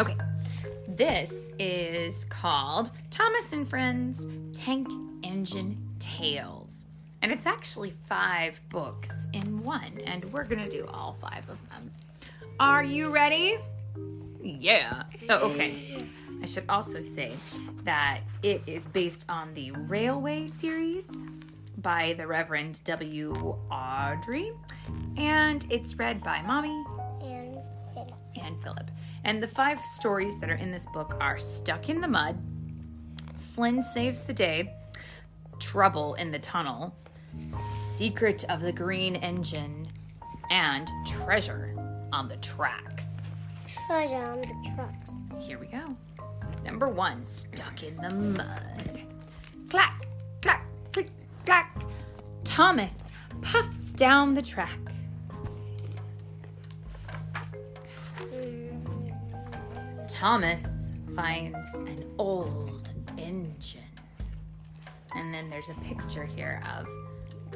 Okay, this is called Thomas and Friends Tank Engine Tales. And it's actually five books in one, and we're gonna do all five of them. Are you ready? Yeah. Oh, okay. I should also say that it is based on the Railway series by the Reverend W. Awdry, and it's read by Mommy Philip. and the five stories that are in this book are Stuck in the Mud, Flynn Saves the Day, Trouble in the Tunnel, Secret of the Green Engine, and Treasure on the Tracks. Treasure on the trucks. Here we go. Number one, Stuck in the Mud. Clack, clack, click, clack. Thomas puffs down the track. Thomas finds an old engine. And then there's a picture here of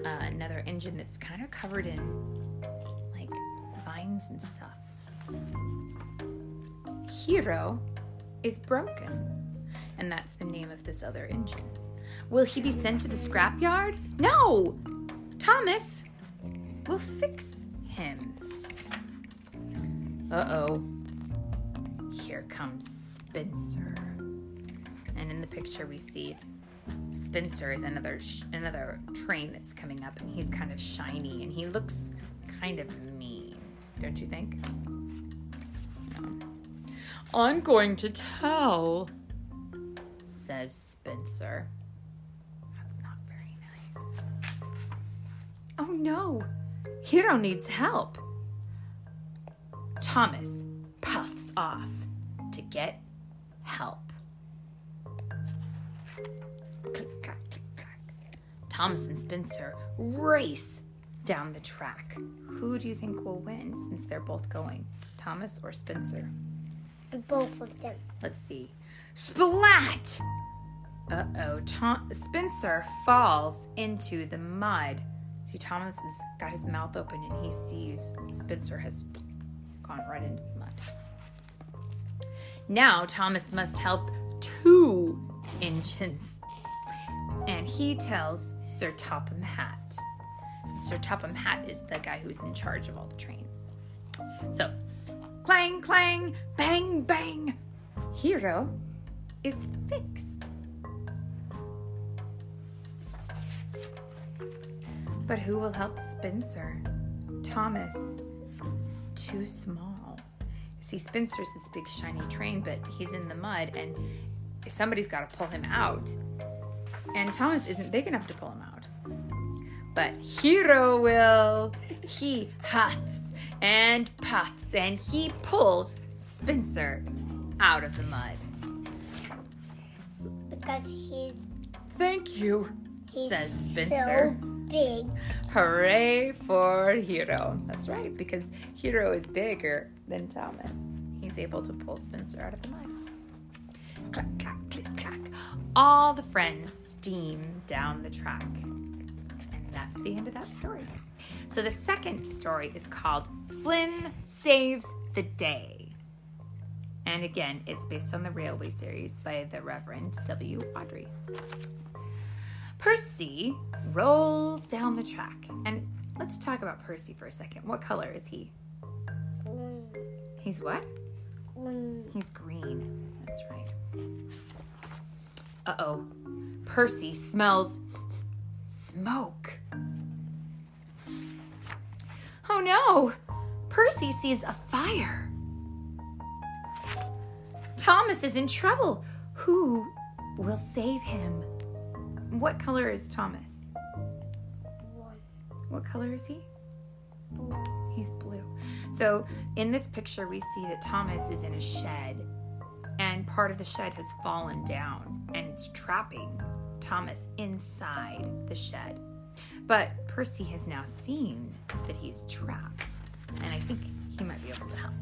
uh, another engine that's kind of covered in like vines and stuff. Hero is broken. And that's the name of this other engine. Will he be sent to the scrapyard? No! Thomas will fix him. Uh oh. Comes Spencer. And in the picture, we see Spencer is another sh- another train that's coming up, and he's kind of shiny, and he looks kind of mean, don't you think? No. I'm going to tell, says Spencer. That's not very nice. Oh no, Hero needs help. Thomas puffs off to get help. Click, clack, click, clack. Thomas and Spencer race down the track. Who do you think will win since they're both going? Thomas or Spencer? Both of them. Let's see. Splat! Uh oh. Tom- Spencer falls into the mud. See, Thomas has got his mouth open and he sees Spencer has gone right into. Now, Thomas must help two engines. And he tells Sir Topham Hatt. Sir Topham Hatt is the guy who's in charge of all the trains. So, clang, clang, bang, bang. Hero is fixed. But who will help Spencer? Thomas is too small. See, Spencer's this big shiny train, but he's in the mud and somebody's got to pull him out. And Thomas isn't big enough to pull him out. But Hero will. He huffs and puffs and he pulls Spencer out of the mud. Because he's, Thank you, he's says Spencer. so big. Hooray for Hero. That's right, because Hero is bigger than Thomas. He's able to pull Spencer out of the mud. Clack, clack, click, clack. All the friends steam down the track. And that's the end of that story. So the second story is called Flynn Saves the Day. And again, it's based on the Railway series by the Reverend W. Awdry. Percy rolls down the track. And let's talk about Percy for a second. What color is he? He's what? Green. He's green. That's right. Uh oh. Percy smells smoke. Oh no! Percy sees a fire. Thomas is in trouble. Who will save him? What color is Thomas? One. What color is he? Blue. He's blue. So in this picture, we see that Thomas is in a shed, and part of the shed has fallen down, and it's trapping Thomas inside the shed. But Percy has now seen that he's trapped, and I think he might be able to help.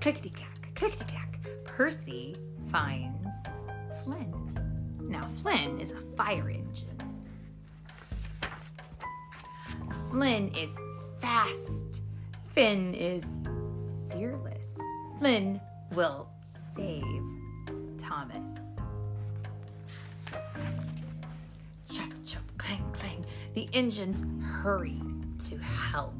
Clickety clack, clickety clack. Percy finds Flynn. Now, Flynn is a fire engine. Flynn is fast. Finn is fearless. Flynn will save Thomas. Chuff, chuff, clang, clang. The engines hurry to help.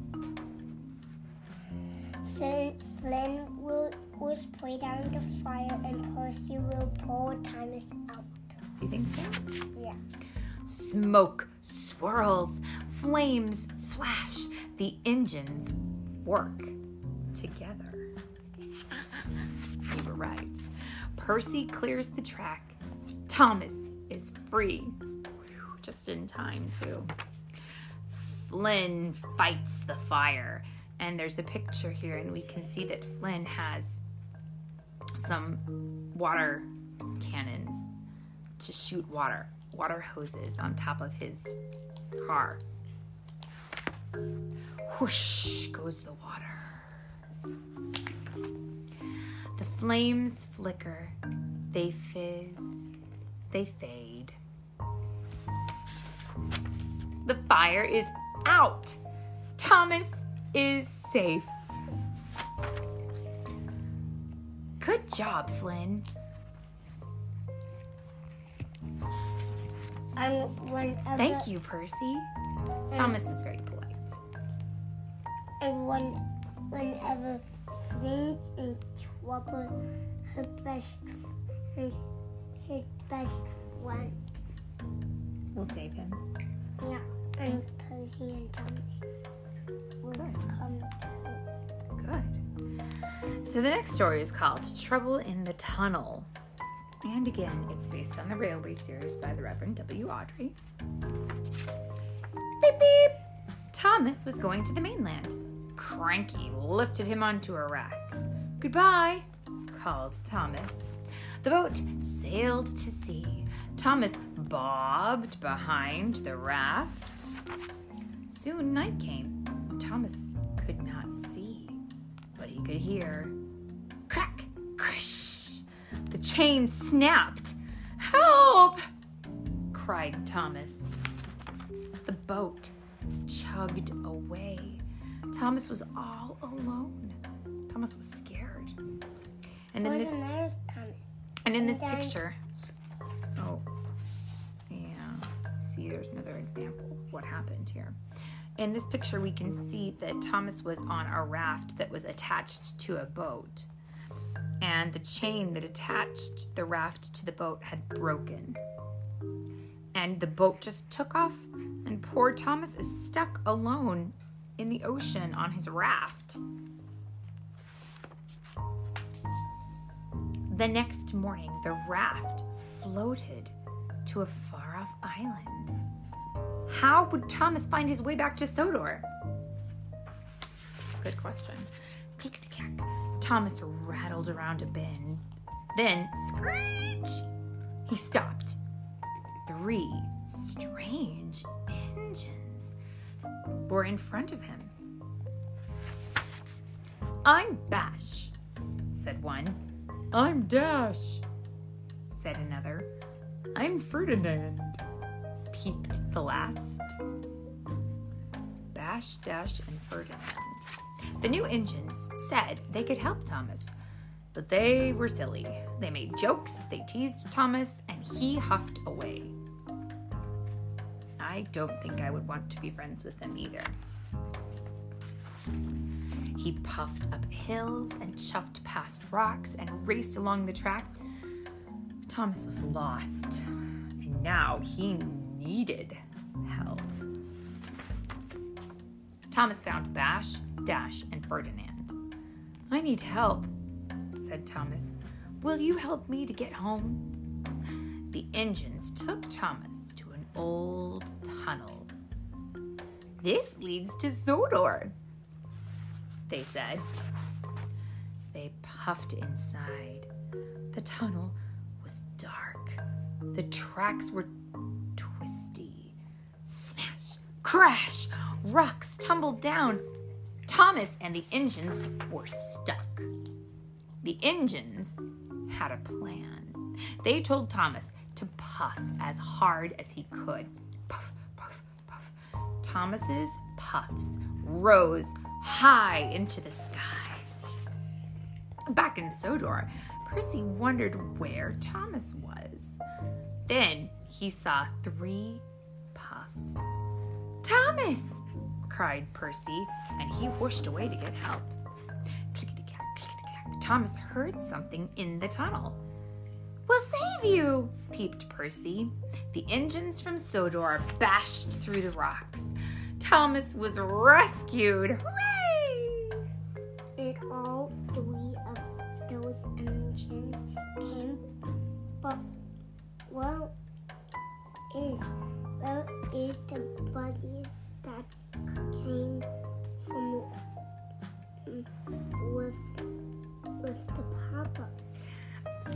Flynn, Flynn will, will spray down the fire and Percy will pull Thomas out. You think so? Yeah. Smoke swirls, flames flash. The engines work together. You were right. Percy clears the track. Thomas is free. Just in time, too. Flynn fights the fire. And there's a picture here, and we can see that Flynn has some water cannons to shoot water, water hoses on top of his car. Whoosh goes the water. The flames flicker, they fizz, they fade. The fire is out. Thomas is safe. Good job, Flynn. Whenever, Thank you, Percy. Thomas is very. And when, whenever Flynn's in trouble, her best, his, his best friend, We'll save him. yeah, and Percy and Thomas will come to Good. So the next story is called Trouble in the Tunnel. And again, it's based on the Railway series by the Reverend W. Awdry. Beep beep! Thomas was going to the mainland. Cranky lifted him onto a rack. Goodbye, called Thomas. The boat sailed to sea. Thomas bobbed behind the raft. Soon night came. Thomas could not see, but he could hear crack, crash. The chain snapped. Help! cried Thomas. The boat chugged away. Thomas was all alone. Thomas was scared. And in this Thomas? and in this picture, oh, yeah. See, there's another example of what happened here. In this picture, we can see that Thomas was on a raft that was attached to a boat. And the chain that attached the raft to the boat had broken. And the boat just took off, and poor Thomas is stuck alone in the ocean on his raft. The next morning, the raft floated to a far off island. How would Thomas find his way back to Sodor? Good question. Click clack. Thomas rattled around a bin. Then, screech! He stopped. Three strange engines were in front of him. I'm Bash, said one. I'm Dash, said another. I'm Ferdinand, peeped the last. Bash, Dash, and Ferdinand. The new engines said they could help Thomas, but they were silly. They made jokes, they teased Thomas, and he huffed away. I don't think I would want to be friends with them either. He puffed up hills and chuffed past rocks and raced along the track. Thomas was lost, and now he needed help. Thomas found Bash, Dash, and Ferdinand. I need help, said Thomas. Will you help me to get home? The engines took Thomas old tunnel. This leads to Sodor, they said. They puffed inside. The tunnel was dark. The tracks were twisty. Smash, crash, rocks tumbled down. Thomas and the engines were stuck. The engines had a plan. They told Thomas to puff as hard as he could. Puff, puff, puff. Thomas's puffs rose high into the sky. Back in Sodor, Percy wondered where Thomas was. Then he saw three puffs. Thomas! cried Percy, and he whooshed away to get help. Clickety-clack, clickety-clack. Thomas heard something in the tunnel. We'll save you, peeped Percy. The engines from Sodor bashed through the rocks. Thomas was rescued. Hooray! And all three of those engines came. But well is the bodies that came from mm, with with the papa.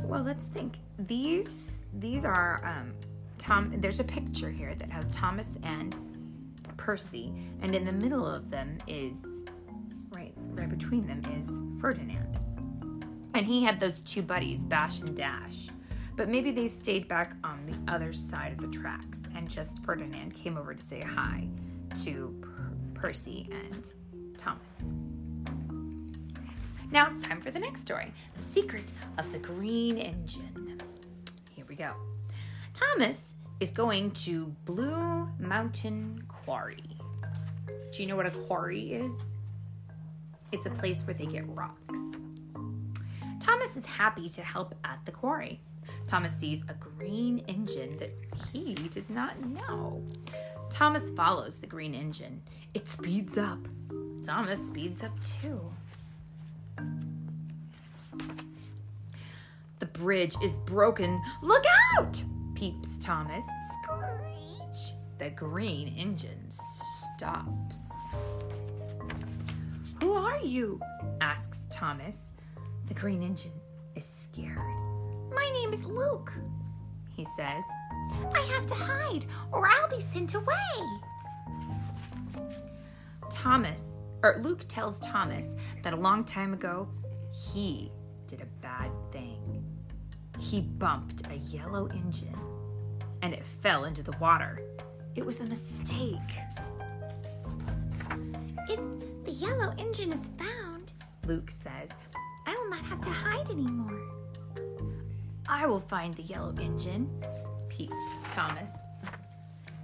Well, let's think. These these are um, Tom. There's a picture here that has Thomas and Percy, and in the middle of them is right right between them is Ferdinand, and he had those two buddies, Bash and Dash. But maybe they stayed back on the other side of the tracks, and just Ferdinand came over to say hi to per- Percy and Thomas. Now it's time for the next story The Secret of the Green Engine. Go. Thomas is going to Blue Mountain Quarry. Do you know what a quarry is? It's a place where they get rocks. Thomas is happy to help at the quarry. Thomas sees a green engine that he does not know. Thomas follows the green engine. It speeds up. Thomas speeds up too. Bridge is broken. Look out! peeps Thomas. Screech! The green engine stops. Who are you? asks Thomas. The green engine is scared. My name is Luke, he says. I have to hide or I'll be sent away. Thomas, or Luke tells Thomas that a long time ago he did a bad thing. He bumped a yellow engine and it fell into the water. It was a mistake. If the yellow engine is found, Luke says, I will not have to hide anymore. I will find the yellow engine, peeps Thomas.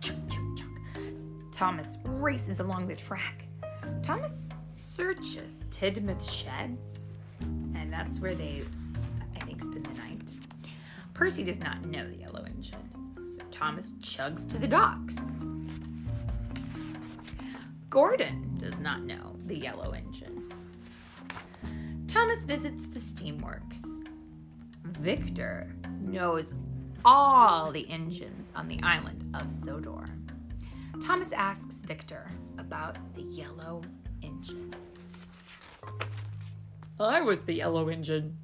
Chunk, chunk, chunk. Thomas races along the track. Thomas searches Tidmouth sheds, and that's where they, Percy does not know the yellow engine, so Thomas chugs to the docks. Gordon does not know the yellow engine. Thomas visits the steamworks. Victor knows all the engines on the island of Sodor. Thomas asks Victor about the yellow engine. I was the yellow engine,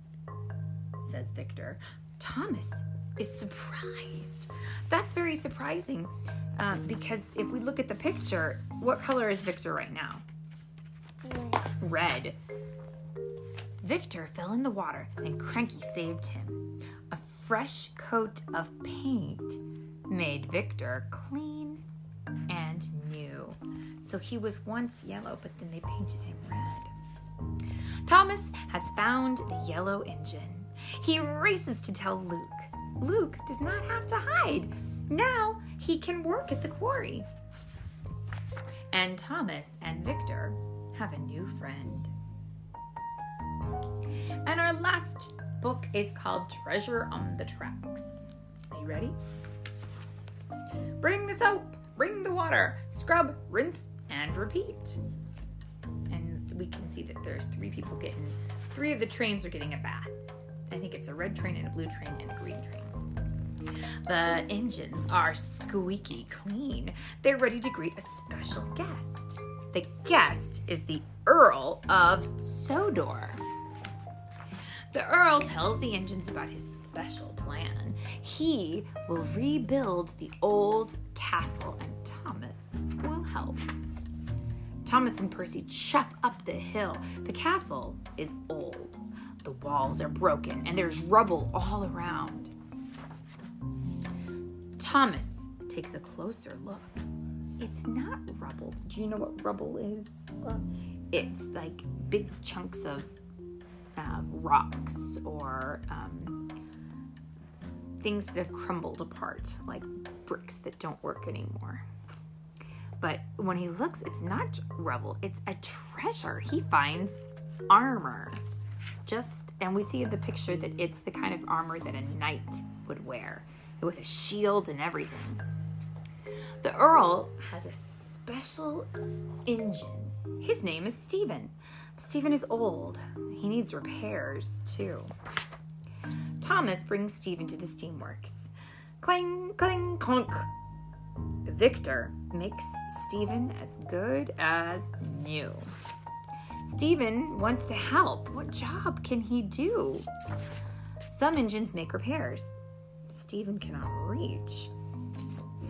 says Victor. Thomas is surprised. That's very surprising um, because if we look at the picture, what color is Victor right now? Red. Victor fell in the water and Cranky saved him. A fresh coat of paint made Victor clean and new. So he was once yellow, but then they painted him red. Thomas has found the yellow engine. He races to tell Luke. Luke does not have to hide. Now he can work at the quarry. And Thomas and Victor have a new friend. And our last book is called Treasure on the Tracks. Are you ready? Bring the soap, bring the water, scrub, rinse, and repeat. And we can see that there's three people getting, three of the trains are getting a bath. I think it's a red train and a blue train and a green train. The engines are squeaky clean. They're ready to greet a special guest. The guest is the Earl of Sodor. The Earl tells the engines about his special plan. He will rebuild the old castle, and Thomas will help. Thomas and Percy chop up the hill. The castle is old. The walls are broken, and there's rubble all around. Thomas takes a closer look. It's not rubble. Do you know what rubble is? It's like big chunks of uh, rocks or um, things that have crumbled apart, like bricks that don't work anymore. But when he looks, it's not rubble, it's a treasure. He finds armor. Just, and we see in the picture that it's the kind of armor that a knight would wear with a shield and everything. The Earl has a special engine. His name is Stephen. Stephen is old. He needs repairs too. Thomas brings Stephen to the steamworks. Clang, clang, clunk. Victor makes Stephen as good as new. Stephen wants to help. What job can he do? Some engines make repairs. Stephen cannot reach.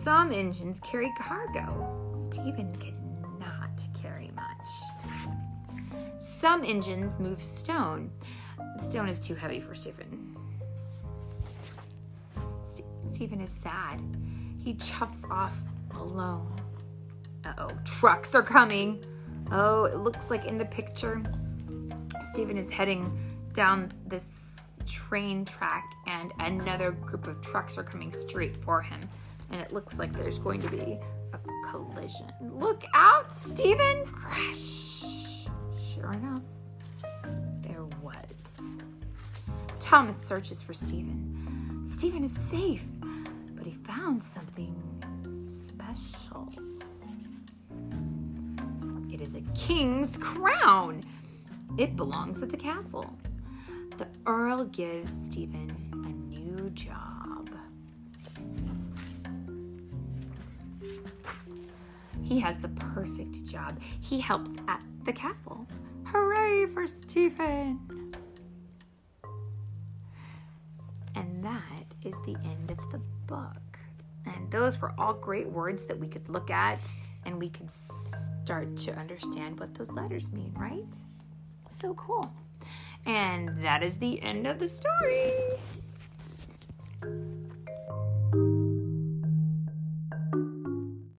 Some engines carry cargo. Stephen cannot carry much. Some engines move stone. The stone is too heavy for Stephen. Stephen is sad. He chuffs off alone. Uh oh, trucks are coming. Oh, it looks like in the picture, Stephen is heading down this train track, and another group of trucks are coming straight for him and it looks like there's going to be a collision. Look out, Stephen! Crash! Sure enough, there was. Thomas searches for Stephen. Stephen is safe, but he found something special. Is a king's crown. It belongs at the castle. The Earl gives Stephen a new job. He has the perfect job. He helps at the castle. Hooray for Stephen! And that is the end of the book. And those were all great words that we could look at and we could start to understand what those letters mean, right? So cool. And that is the end of the story.